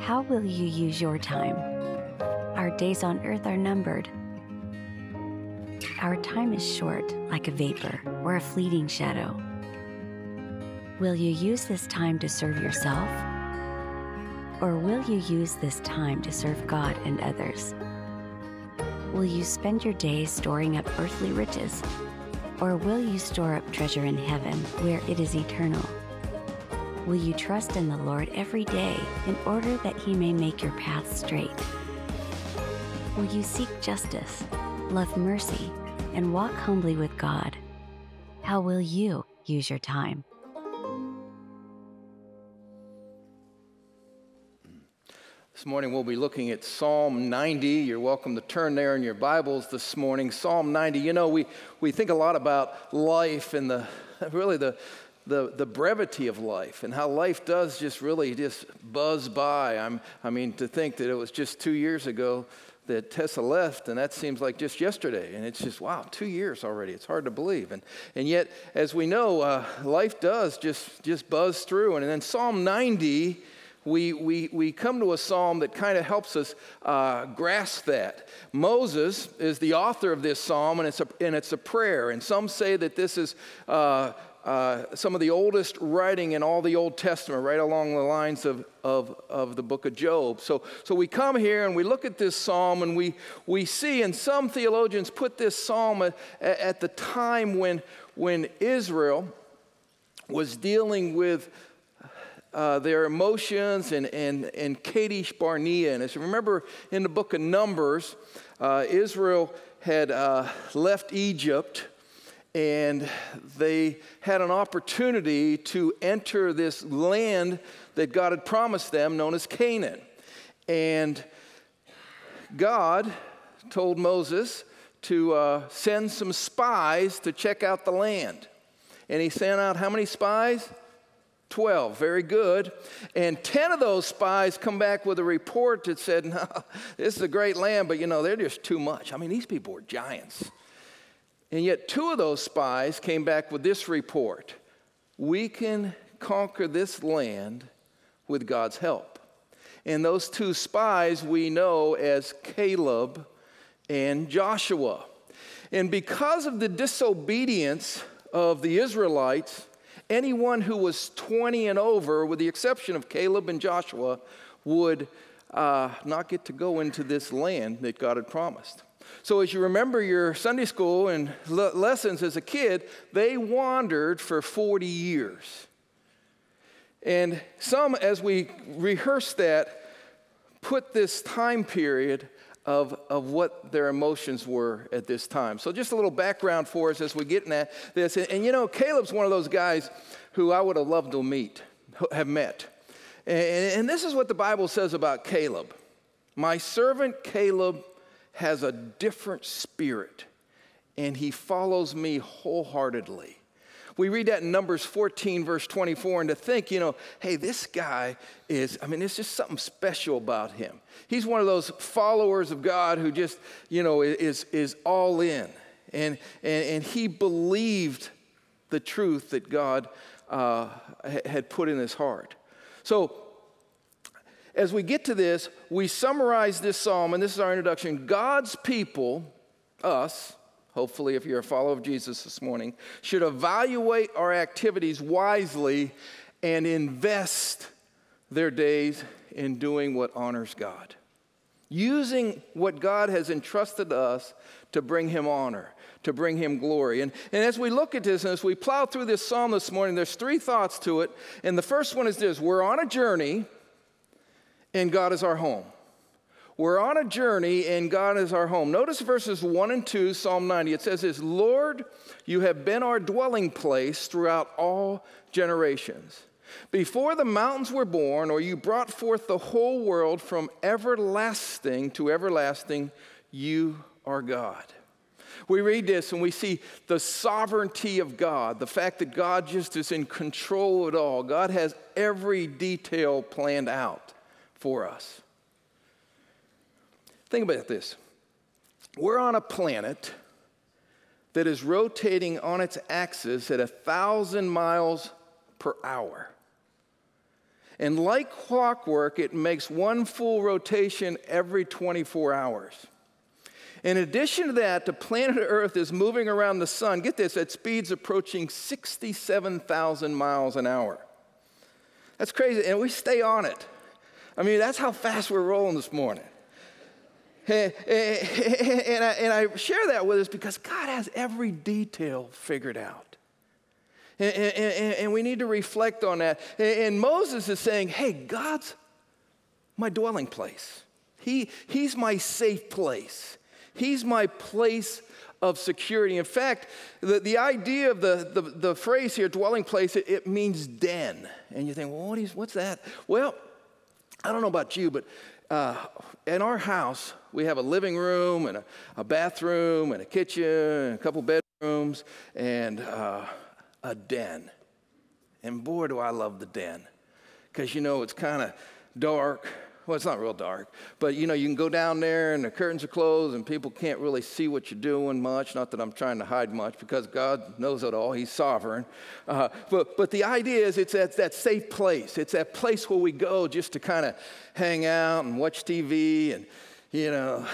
How will you use your time? Our days on earth are numbered. Our time is short, like a vapor or a fleeting shadow. Will you use this time to serve yourself? Or will you use this time to serve God and others? Will you spend your days storing up earthly riches? Or will you store up treasure in heaven where it is eternal? Will you trust in the Lord every day in order that He may make your path straight? Will you seek justice, love mercy, and walk humbly with God? How will you use your time? This morning we'll be looking at Psalm 90. You're welcome to turn there in your Bibles this morning. Psalm 90. You know, we, we think a lot about life and the really the, the, the brevity of life and how life does just really just buzz by. I'm, I mean, to think that it was just two years ago that Tessa left, and that seems like just yesterday. And it's just, wow, two years already. It's hard to believe. And, and yet, as we know, uh, life does just, just buzz through. And and then Psalm 90 we, we, we come to a psalm that kind of helps us uh, grasp that. Moses is the author of this psalm, and it's a, and it's a prayer. And some say that this is uh, uh, some of the oldest writing in all the Old Testament, right along the lines of, of, of the book of Job. So, so we come here and we look at this psalm, and we, we see, and some theologians put this psalm at, at the time when, when Israel was dealing with uh, their emotions and, and, and Kadesh Barnea. And as you remember in the book of Numbers, uh, Israel had uh, left Egypt and they had an opportunity to enter this land that God had promised them, known as Canaan. And God told Moses to uh, send some spies to check out the land. And he sent out how many spies? 12, very good. And 10 of those spies come back with a report that said, no, this is a great land, but you know, they're just too much. I mean, these people were giants. And yet, two of those spies came back with this report we can conquer this land with God's help. And those two spies we know as Caleb and Joshua. And because of the disobedience of the Israelites, anyone who was 20 and over, with the exception of Caleb and Joshua, would uh, not get to go into this land that God had promised. So, as you remember your Sunday school and le- lessons as a kid, they wandered for 40 years. And some, as we rehearse that, put this time period of, of what their emotions were at this time. So, just a little background for us as we get in this. And, and you know, Caleb's one of those guys who I would have loved to meet, have met. And, and this is what the Bible says about Caleb My servant Caleb has a different spirit, and he follows me wholeheartedly. We read that in Numbers 14, verse 24, and to think, you know, hey, this guy is, I mean, there's just something special about him. He's one of those followers of God who just, you know, is, is all in. And, and, and he believed the truth that God uh, had put in his heart. So, as we get to this, we summarize this psalm, and this is our introduction. God's people, us, hopefully, if you're a follower of Jesus this morning, should evaluate our activities wisely and invest their days in doing what honors God. Using what God has entrusted us to bring Him honor, to bring Him glory. And, and as we look at this, and as we plow through this psalm this morning, there's three thoughts to it. And the first one is this we're on a journey, and God is our home. We're on a journey and God is our home. Notice verses 1 and 2, Psalm 90. It says this Lord, you have been our dwelling place throughout all generations. Before the mountains were born, or you brought forth the whole world from everlasting to everlasting, you are God. We read this and we see the sovereignty of God, the fact that God just is in control of it all. God has every detail planned out for us. Think about this we're on a planet that is rotating on its axis at a thousand miles per hour. And like clockwork, it makes one full rotation every 24 hours. In addition to that, the planet Earth is moving around the sun, get this, at speeds approaching 67,000 miles an hour. That's crazy, and we stay on it. I mean, that's how fast we're rolling this morning. And, and, I, and I share that with us because God has every detail figured out. And, and, and, we need to reflect on that. And Moses is saying, hey, God's my dwelling place. He, he's my safe place. He's my place of security. In fact, the, the idea of the, the, the phrase here, dwelling place, it, it means den. And you think, well, what is, what's that? Well, I don't know about you, but uh, in our house, we have a living room and a, a bathroom and a kitchen and a couple bedrooms and uh, a den. And boy, do I love the den. Because, you know, it's kind of dark. Well, it's not real dark, but you know, you can go down there and the curtains are closed and people can't really see what you're doing much. Not that I'm trying to hide much because God knows it all, He's sovereign. Uh, but, but the idea is it's that, that safe place. It's that place where we go just to kind of hang out and watch TV and you know,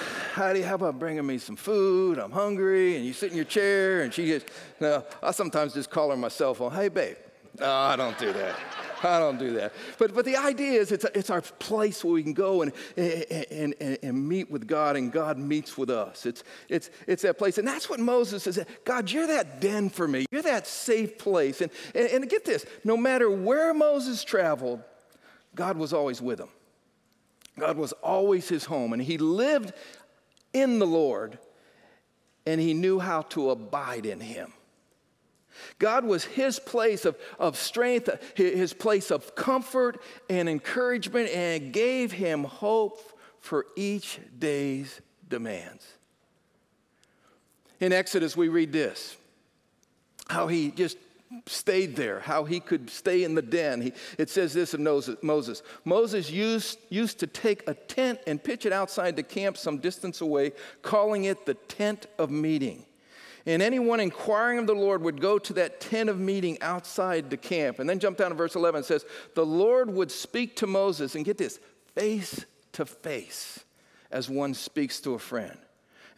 you, how about bringing me some food? I'm hungry. And you sit in your chair, and she gets, you know, I sometimes just call her my cell phone, hey, babe. No, I don't do that. I don't do that. But, but the idea is it's, it's our place where we can go and, and, and, and meet with God, and God meets with us. It's, it's, it's that place. And that's what Moses says God, you're that den for me. You're that safe place. And, and, and get this no matter where Moses traveled, God was always with him. God was always his home, and he lived in the Lord, and he knew how to abide in him. God was his place of, of strength, his place of comfort and encouragement, and gave him hope for each day's demands. In Exodus, we read this how he just stayed there, how he could stay in the den. He, it says this of Moses Moses used, used to take a tent and pitch it outside the camp some distance away, calling it the tent of meeting. And anyone inquiring of the Lord would go to that tent of meeting outside the camp. And then jump down to verse 11. It says, The Lord would speak to Moses, and get this, face to face, as one speaks to a friend.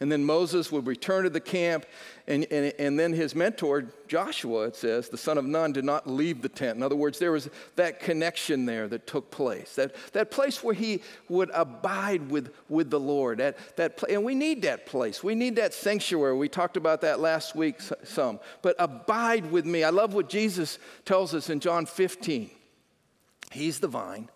And then Moses would return to the camp, and, and, and then his mentor, Joshua, it says, the son of Nun, did not leave the tent. In other words, there was that connection there that took place, that, that place where he would abide with, with the Lord. That, that, and we need that place. We need that sanctuary. We talked about that last week some. But abide with me. I love what Jesus tells us in John 15. He's the vine,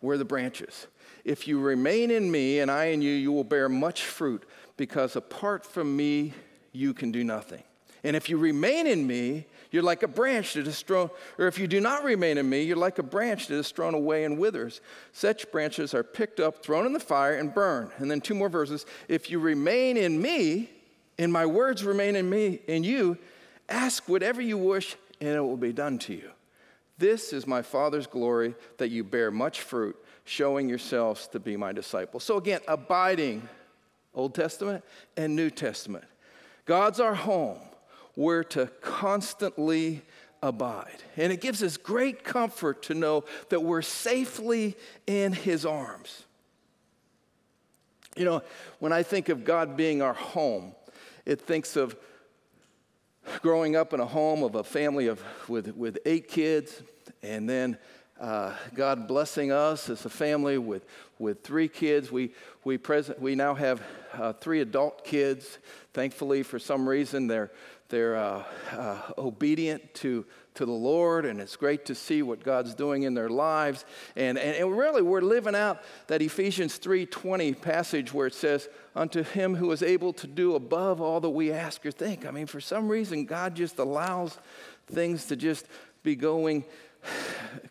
we're the branches. If you remain in me and I in you, you will bear much fruit because apart from me, you can do nothing. And if you remain in me, you're like a branch that is thrown, or if you do not remain in me, you're like a branch that is thrown away and withers. Such branches are picked up, thrown in the fire, and burned. And then two more verses. If you remain in me, and my words remain in me, in you, ask whatever you wish, and it will be done to you. This is my Father's glory, that you bear much fruit, showing yourselves to be my disciples. So again, abiding Old Testament and New Testament. God's our home. We're to constantly abide. And it gives us great comfort to know that we're safely in His arms. You know, when I think of God being our home, it thinks of growing up in a home of a family of, with, with eight kids, and then uh, God blessing us as a family with, with three kids. We, we, present, we now have uh, three adult kids. Thankfully, for some reason, they're, they're uh, uh, obedient to, to the Lord, and it's great to see what God's doing in their lives. And, and, and really, we're living out that Ephesians 3.20 passage where it says, unto him who is able to do above all that we ask or think. I mean, for some reason, God just allows things to just be going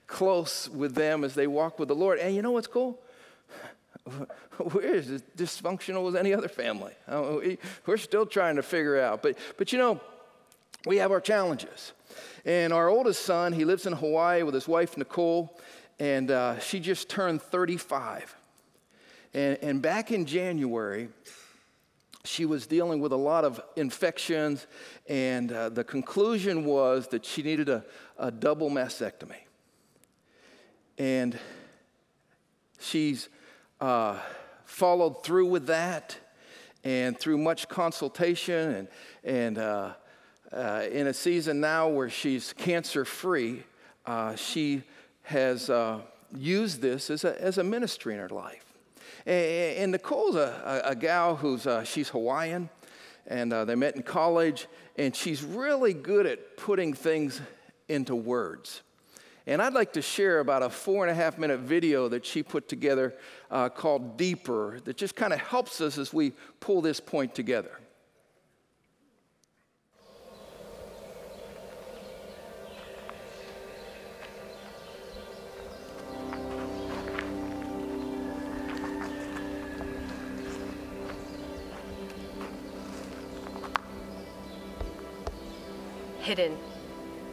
close with them as they walk with the Lord. And you know what's cool? We're as dysfunctional as any other family. We're still trying to figure out. But, but you know, we have our challenges. And our oldest son, he lives in Hawaii with his wife, Nicole, and uh, she just turned 35. And, and back in January, she was dealing with a lot of infections, and uh, the conclusion was that she needed a, a double mastectomy. And she's uh, followed through with that and through much consultation and, and uh, uh, in a season now where she's cancer free, uh, she has uh, used this as a, as a ministry in her life. And, Nicole's a, a, a, gal who's uh, she's Hawaiian, and uh, they met in college, and she's really good at putting things into words. And I'd like to share about a four and a half minute video that she put together uh, called Deeper that just kind of helps us as we pull this point together. Hidden.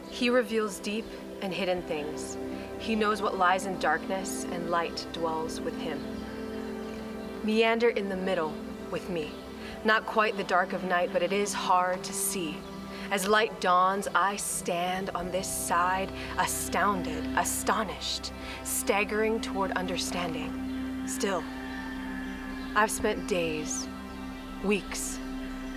He reveals deep and hidden things. He knows what lies in darkness, and light dwells with him. Meander in the middle with me. Not quite the dark of night, but it is hard to see. As light dawns, I stand on this side, astounded, astonished, staggering toward understanding. Still, I've spent days, weeks,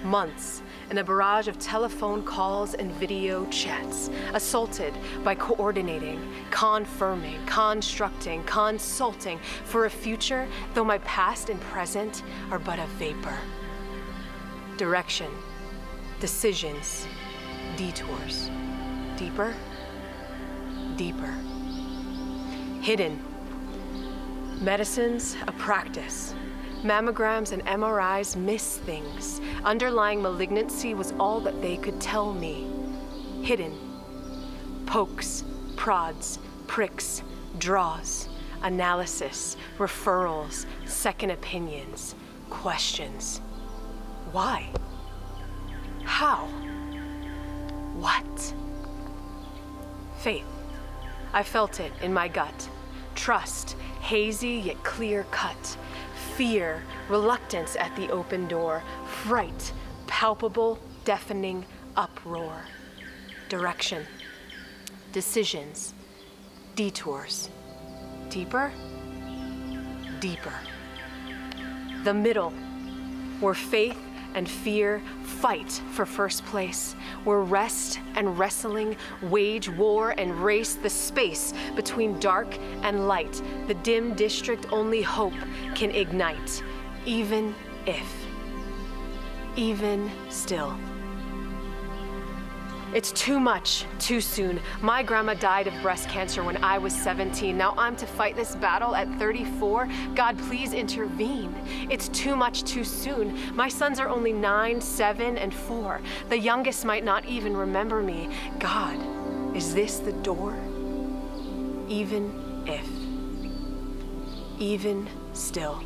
months in a barrage of telephone calls and video chats, assaulted by coordinating, confirming, constructing, consulting for a future, though my past and present are but a vapor. Direction, decisions, detours. Deeper, deeper. Hidden. Medicine's a practice Mammograms and MRIs miss things. Underlying malignancy was all that they could tell me. Hidden. Pokes, prods, pricks, draws, analysis, referrals, second opinions, questions. Why? How? What? Faith. I felt it in my gut. Trust, hazy yet clear cut fear, reluctance at the open door, fright, palpable, deafening uproar, direction, decisions, detours, deeper, deeper. The middle, where faith and fear fight for first place, where rest and wrestling wage war and race the space between dark and light. The dim district only hope can ignite, even if, even still. It's too much, too soon. My grandma died of breast cancer when I was 17. Now I'm to fight this battle at 34. God, please intervene. It's too much, too soon. My sons are only nine, seven, and four. The youngest might not even remember me. God, is this the door? Even if. Even still.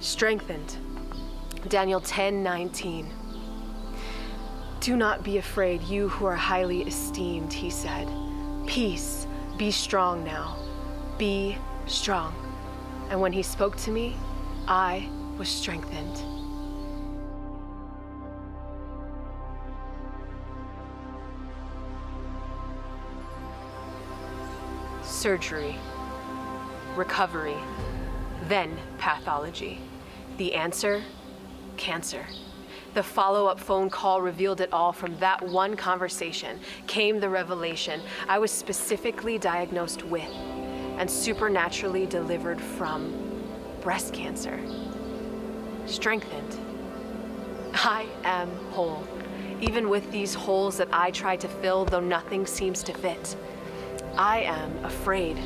Strengthened. Daniel 10 19. Do not be afraid, you who are highly esteemed, he said. Peace, be strong now. Be strong. And when he spoke to me, I was strengthened. Surgery, recovery, then pathology. The answer cancer. The follow up phone call revealed it all. From that one conversation came the revelation I was specifically diagnosed with and supernaturally delivered from breast cancer. Strengthened. I am whole, even with these holes that I try to fill, though nothing seems to fit. I am afraid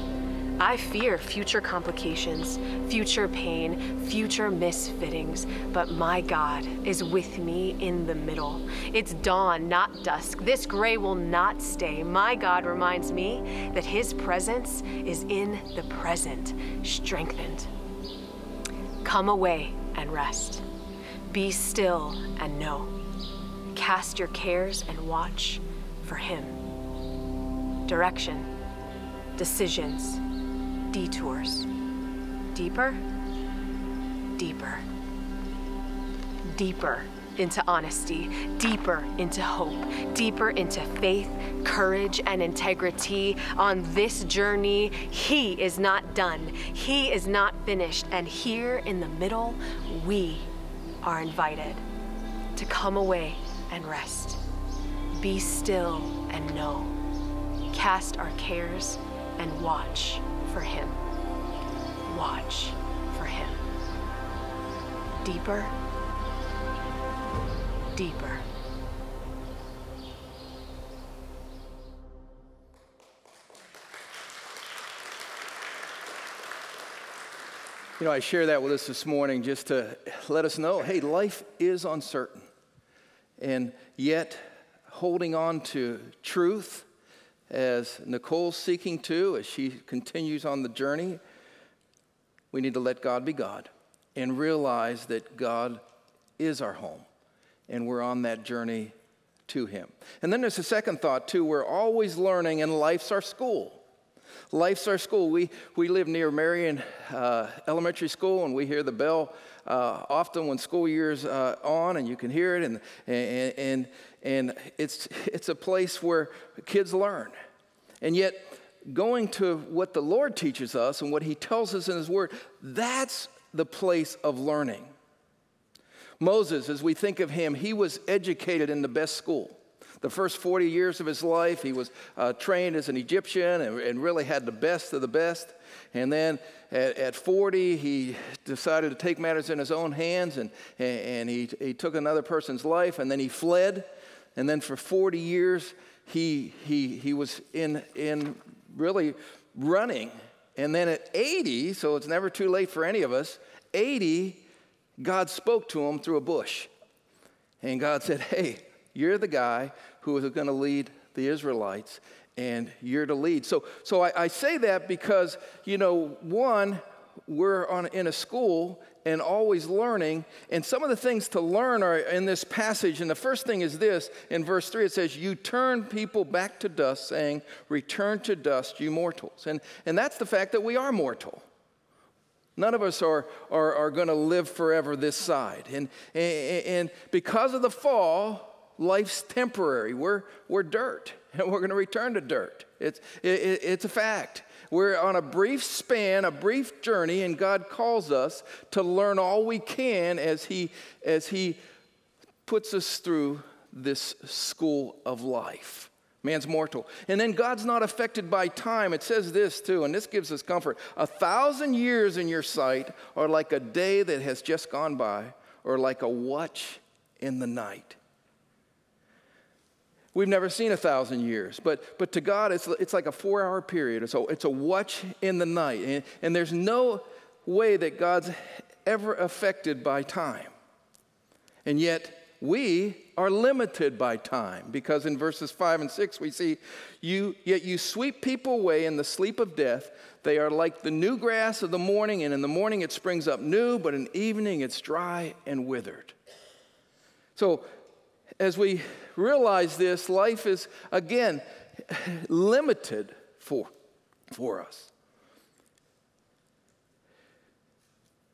I fear future complications, future pain, future misfittings, but my God is with me in the middle. It's dawn, not dusk. This gray will not stay. My God reminds me that His presence is in the present, strengthened. Come away and rest. Be still and know. Cast your cares and watch for Him. Direction, decisions, detours. Deeper, deeper, deeper. into honesty, deeper into hope, deeper into faith, courage, and integrity. On this journey, He is not done, He is not finished. And here in the middle, we are invited to come away and rest. Be still and know. Cast our cares and watch for Him. Watch for Him. Deeper deeper. You know, I share that with us this morning just to let us know hey, life is uncertain. And yet, holding on to truth, as Nicole's seeking to, as she continues on the journey, we need to let God be God and realize that God is our home and we're on that journey to Him. And then there's a second thought, too. We're always learning, and life's our school. Life's our school. We, we live near Marion uh, Elementary School, and we hear the bell uh, often when school year's uh, on, and you can hear it. And, and, and, and it's, it's a place where kids learn. And yet, going to what the Lord teaches us and what He tells us in His Word, that's the place of learning. Moses, as we think of him, he was educated in the best school. The first 40 years of his life, he was uh, trained as an Egyptian and, and, really had the best of the best. And then at, at, 40, he decided to take matters in his own hands and, and he, he took another person's life and then he fled. And then for 40 years, he, he, he was in, in really running. And then at 80, so it's never too late for any of us, 80, God spoke to him through a bush. And God said, Hey, you're the guy who is going to lead the Israelites, and you're to lead. So, so I, I say that because, you know, one, we're on, in a school and always learning. And some of the things to learn are in this passage. And the first thing is this in verse 3 it says, You turn people back to dust, saying, Return to dust, you mortals. And, and that's the fact that we are mortal. None of us are, are, are going to live forever this side. And, and, and because of the fall, life's temporary. We're, we're dirt, and we're going to return to dirt. It's, it, it's a fact. We're on a brief span, a brief journey, and God calls us to learn all we can as He, as he puts us through this school of life. Man's mortal. And then God's not affected by time. It says this too, and this gives us comfort. A thousand years in your sight are like a day that has just gone by, or like a watch in the night. We've never seen a thousand years, but, but to God, it's, it's like a four hour period. So it's a watch in the night. And, and there's no way that God's ever affected by time. And yet, we are limited by time because in verses 5 and 6 we see you yet you sweep people away in the sleep of death they are like the new grass of the morning and in the morning it springs up new but in evening it's dry and withered so as we realize this life is again limited for for us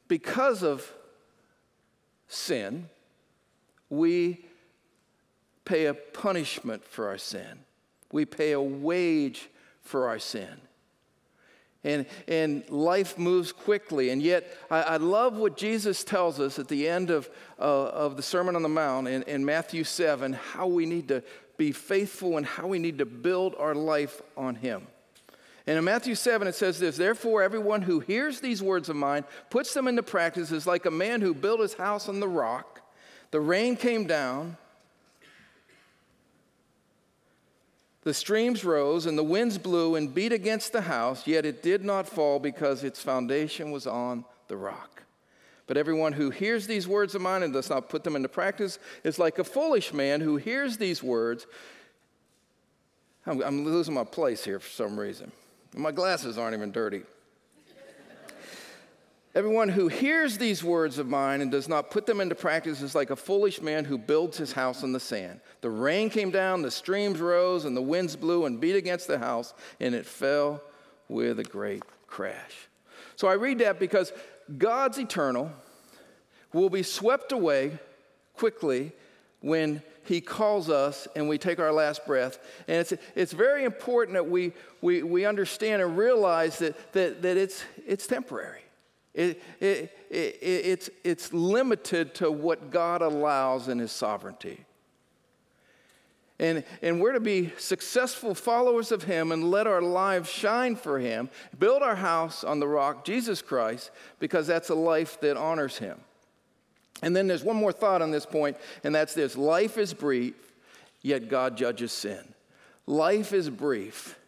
because of sin we pay a punishment for our sin. We pay a wage for our sin. And, and life moves quickly. And yet, I, I love what Jesus tells us at the end of, uh, of the Sermon on the Mount in, in Matthew 7 how we need to be faithful and how we need to build our life on Him. And in Matthew 7, it says this Therefore, everyone who hears these words of mine, puts them into practice, is like a man who built his house on the rock. The rain came down, the streams rose, and the winds blew and beat against the house, yet it did not fall because its foundation was on the rock. But everyone who hears these words of mine and does not put them into practice is like a foolish man who hears these words. I'm, I'm losing my place here for some reason. My glasses aren't even dirty. Everyone who hears these words of mine and does not put them into practice is like a foolish man who builds his house on the sand. The rain came down, the streams rose, and the winds blew and beat against the house, and it fell with a great crash. So I read that because God's eternal will be swept away quickly when he calls us and we take our last breath. And it's, it's very important that we, we, we understand and realize that, that, that it's, it's temporary. It, it, it, it's, it's limited to what God allows in his sovereignty. And, and we're to be successful followers of Him and let our lives shine for Him, build our house on the rock, Jesus Christ, because that's a life that honors Him. And then there's one more thought on this point, and that's this life is brief, yet God judges sin. Life is brief,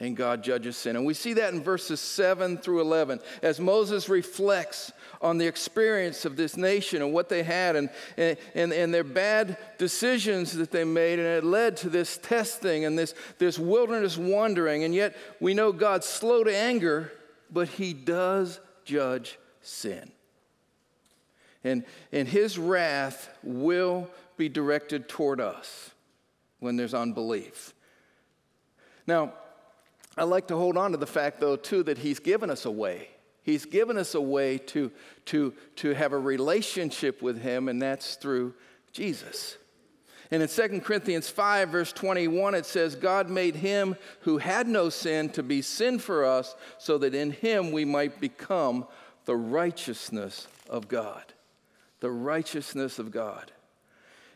and God judges sin. And we see that in verses 7 through 11 as Moses reflects on the experience of this nation and what they had and, and, and, their bad decisions that they made. And it led to this testing and this, this wilderness wandering. And yet we know God's slow to anger, but he does judge sin. And, and his wrath will be directed toward us when there's unbelief. Now, I like to hold on to the fact, though, too, that he's given us a way. He's given us a way to, to, to have a relationship with him, and that's through Jesus. And in 2 Corinthians 5, verse 21, it says, God made him who had no sin to be sin for us, so that in him we might become the righteousness of God the righteousness of God.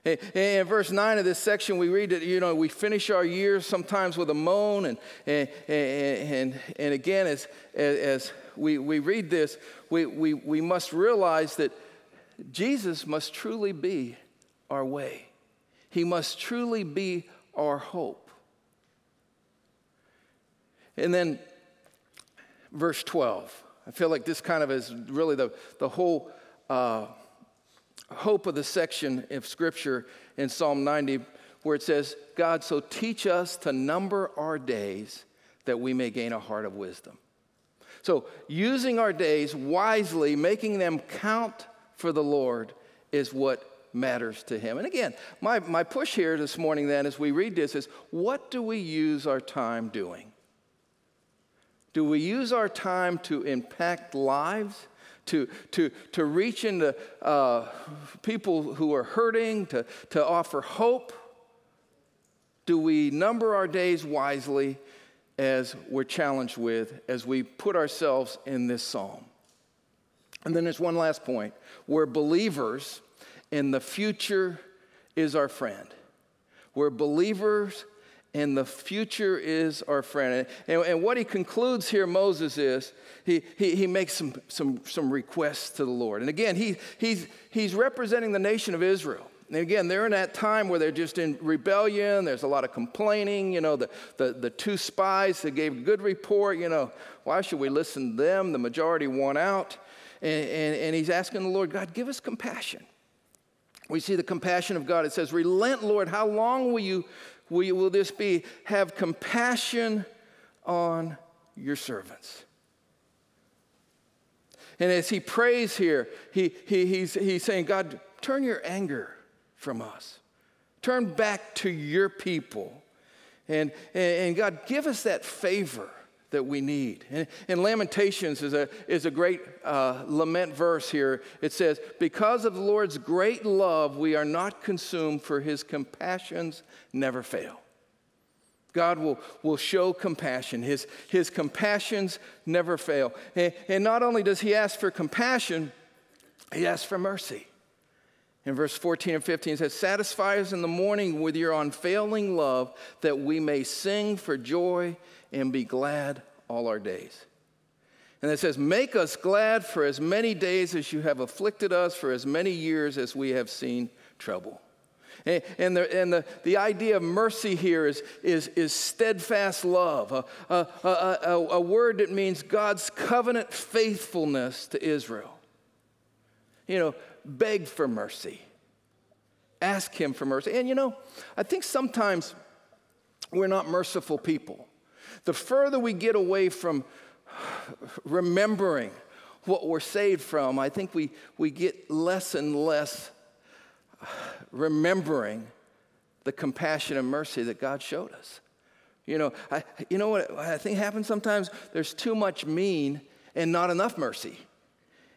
In verse 9 of this section, we read that, you know, we finish our years sometimes with a moan. And, and, and, and again, as, as we, we read this, we, we, we must realize that Jesus must truly be our way, He must truly be our hope. And then verse 12, I feel like this kind of is really the, the whole. Uh, hope of the section of scripture in Psalm 90 where it says, God, so teach us to number our days that we may gain a heart of wisdom. So, using our days wisely, making them count for the Lord, is what matters to Him. And again, my, my push here this morning, then, as we read this, is what do we use our time doing? Do we use our time to impact lives? To, to, to reach into uh, people who are hurting, to, to offer hope? Do we number our days wisely as we're challenged with as we put ourselves in this psalm? And then there's one last point. We're believers, and the future is our friend. We're believers, and the future is our friend. And, and, what he concludes here, Moses, is he, he, he makes some, some, some requests to the Lord. And again, he, he's, he's representing the nation of Israel. And again, they're in that time where they're just in rebellion. There's a lot of complaining. You know, the, the, the two spies that gave a good report, you know, why should we listen to them? The majority won out. And, and, and he's asking the Lord, God, give us compassion. We see the compassion of God. It says, Relent, Lord, how long will you will, will this be? Have compassion on your servants. And as he prays here, he, he, he's, he's saying, God, turn your anger from us. Turn back to your people. And, and, God, give us that favor that we need. And, and Lamentations is a, is a great uh, lament verse here. It says, Because of the Lord's great love, we are not consumed, for his compassions never fail. God will, will show compassion. His, his compassions never fail. And, and not only does he ask for compassion, he asks for mercy. In verse 14 and 15, it says, Satisfy us in the morning with your unfailing love, that we may sing for joy and be glad all our days. And it says, Make us glad for as many days as you have afflicted us, for as many years as we have seen trouble. And, and, the, and the, the idea of mercy here is, is, is steadfast love, a, a, a, a, word that means God's covenant faithfulness to Israel. You know, beg for mercy, ask Him for mercy. And you know, I think sometimes we're not merciful people. The further we get away from remembering what we're saved from, I think we, we get less and less remembering the compassion and mercy that God showed us. You know, I, you know what I think happens sometimes? There's too much mean and not enough mercy.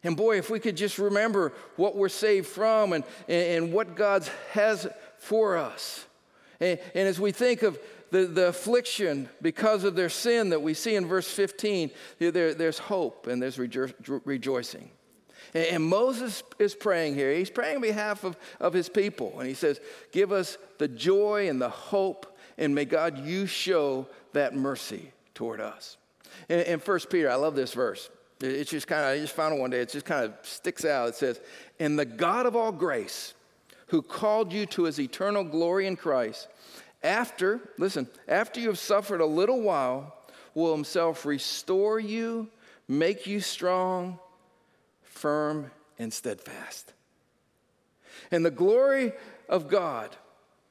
And boy, if we could just remember what we're saved from and, and, what God has for us. And, and as we think of the, the affliction because of their sin that we see in verse 15, there, there's hope and there's rejo- rejoicing. And, and Moses is praying here. He's praying on behalf of, of his people. And he says, Give us the joy and the hope, and may God, you show that mercy toward us. In, in 1 Peter, I love this verse. It's just kind of, I just found it one day. It just kind of sticks out. It says, And the God of all grace, who called you to his eternal glory in Christ, after, listen, after you have suffered a little while, will himself restore you, make you strong, firm, and steadfast. And the glory of God,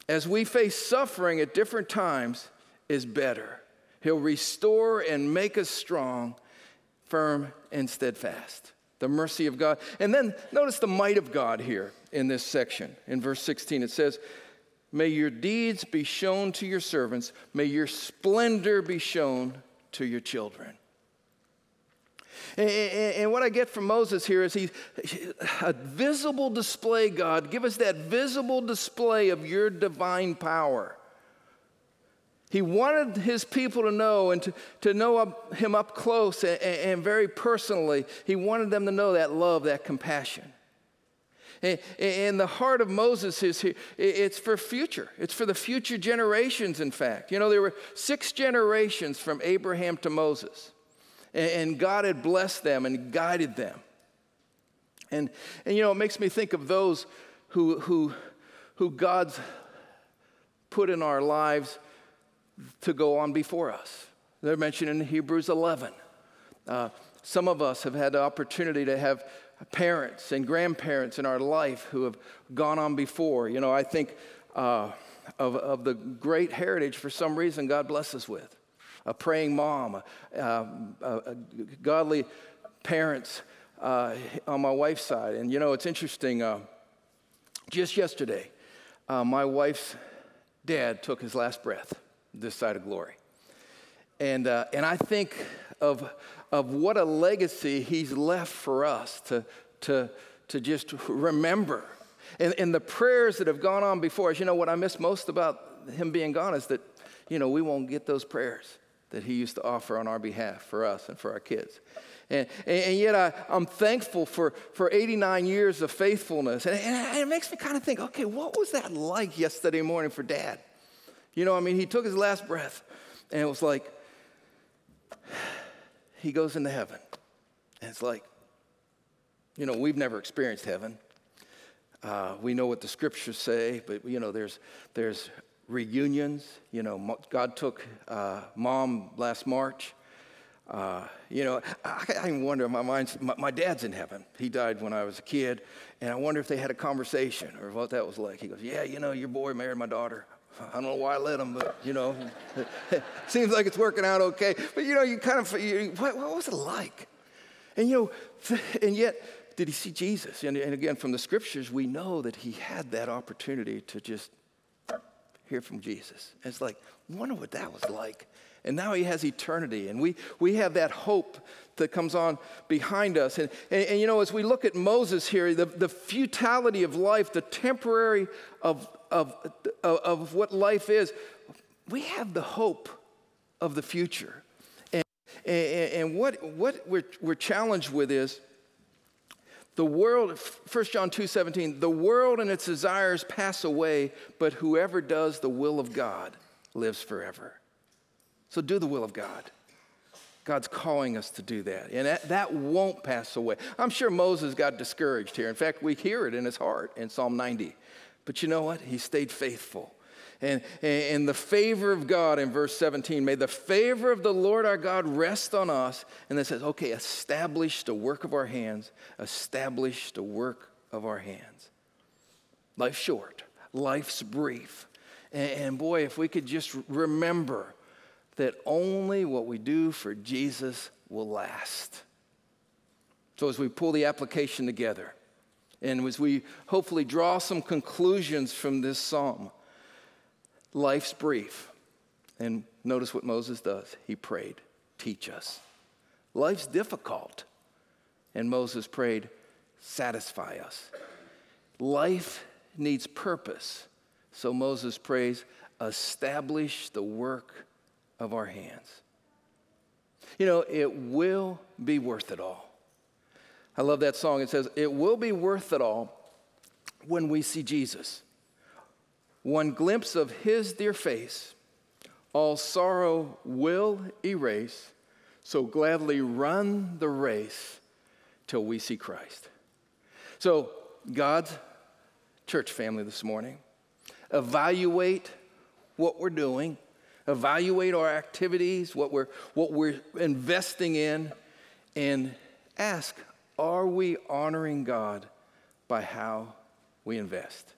as we face suffering at different times, is better. He'll restore and make us strong firm and steadfast. The mercy of God. And then notice the might of God here in this section. In verse 16, it says, May your deeds be shown to your servants, may your splendor be shown to your children. And, what I get from Moses here is he's a visible display, God. Give us that visible display of your divine power. He wanted his people to know and to, to know him up close and, and very personally. He wanted them to know that love, that compassion. And, and the heart of Moses is here, it's for future. It's for the future generations, in fact. You know, there were six generations from Abraham to Moses, and, and God had blessed them and guided them. And, and you know, it makes me think of those who, who, who God's put in our lives to go on before us. They're mentioned in Hebrews 11. Uh, some of us have had the opportunity to have parents and grandparents in our life who have gone on before. You know, I think uh, of, of the great heritage for some reason God bless us with a praying mom, a, a godly parents uh, on my wife's side. And you know, it's interesting. Uh, just yesterday, uh, my wife's dad took his last breath this side of glory. And, uh, and I think of, of what a legacy he's left for us to, to, to just remember. And, and the prayers that have gone on before us, you know, what I miss most about him being gone is that, you know, we won't get those prayers that he used to offer on our behalf for us and for our kids. And, and, yet I, I'm thankful for, for 89 years of faithfulness. And, and it makes me kind of think, okay, what was that like yesterday morning for dad? You know, I mean, he took his last breath, and it was like, he goes into heaven. And it's like, you know, we've never experienced heaven. Uh, we know what the scriptures say, but, you know, there's, there's reunions. You know, God took uh, mom last March. Uh, you know, I, I wonder, my, mind's, my, my, dad's in heaven. He died when I was a kid, and I wonder if they had a conversation or what that was like. He goes, Yeah, you know, your boy married my daughter. I don't know why I let him, but you know, seems like it's working out okay. But you know, you kind of, you, what, what, was it like? And you know, and yet, did he see Jesus? And, and again, from the scriptures, we know that he had that opportunity to just hear from Jesus. And it's like, wonder what that was like. And now he has eternity, and we, we have that hope that comes on behind us. And, and, and, you know, as we look at Moses here, the, the futility of life, the temporary of, of, of, of what life is, we have the hope of the future. And, and, and what, what we're, we're challenged with is the world, 1 John 2 17, the world and its desires pass away, but whoever does the will of God lives forever. So do the will of God. God's calling us to do that. And that, that won't pass away. I'm sure Moses got discouraged here. In fact, we hear it in his heart in Psalm 90. But you know what? He stayed faithful. And, and the favor of God in verse 17, may the favor of the Lord our God rest on us. And then says, okay, establish the work of our hands, establish the work of our hands. Life's short, life's brief. And, and boy, if we could just remember that only what we do for Jesus will last. So as we pull the application together, and as we hopefully draw some conclusions from this psalm, life's brief. And notice what Moses does. He prayed, teach us. Life's difficult. And Moses prayed, Satisfy us. Life needs purpose. So Moses prays, Establish the work of our hands. You know, it will be worth it all. I love that song. It says, It will be worth it all when we see Jesus. One glimpse of his dear face, all sorrow will erase. So gladly run the race till we see Christ. So, God's church family this morning, evaluate what we're doing, evaluate our activities, what we're, what we're investing in, and ask are we honoring God by how we invest?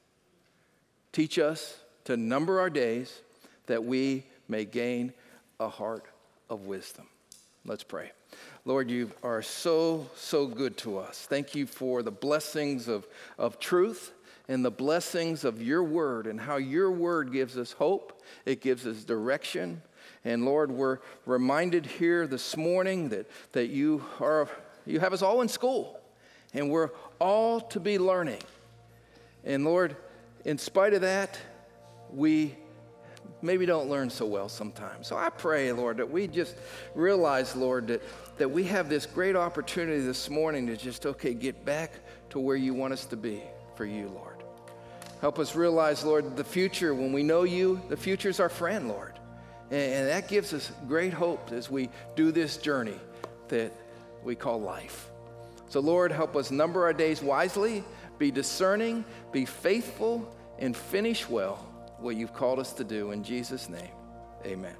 Teach us to number our days that we may gain a heart of wisdom. Let's pray. Lord, you are so, so good to us. Thank you for the blessings of, of truth and the blessings of your word and how your word gives us hope, it gives us direction. And Lord, we're reminded here this morning that, that you, are, you have us all in school and we're all to be learning. And Lord, in spite of that, we maybe don't learn so well sometimes. So I pray, Lord, that we just realize, Lord, that, that we have this great opportunity this morning to just, okay, get back to where you want us to be for you, Lord. Help us realize, Lord, the future, when we know you, the future is our friend, Lord. And, and that gives us great hope as we do this journey that we call life. So, Lord, help us number our days wisely, be discerning, be faithful, and finish well what you've called us to do. In Jesus' name, amen.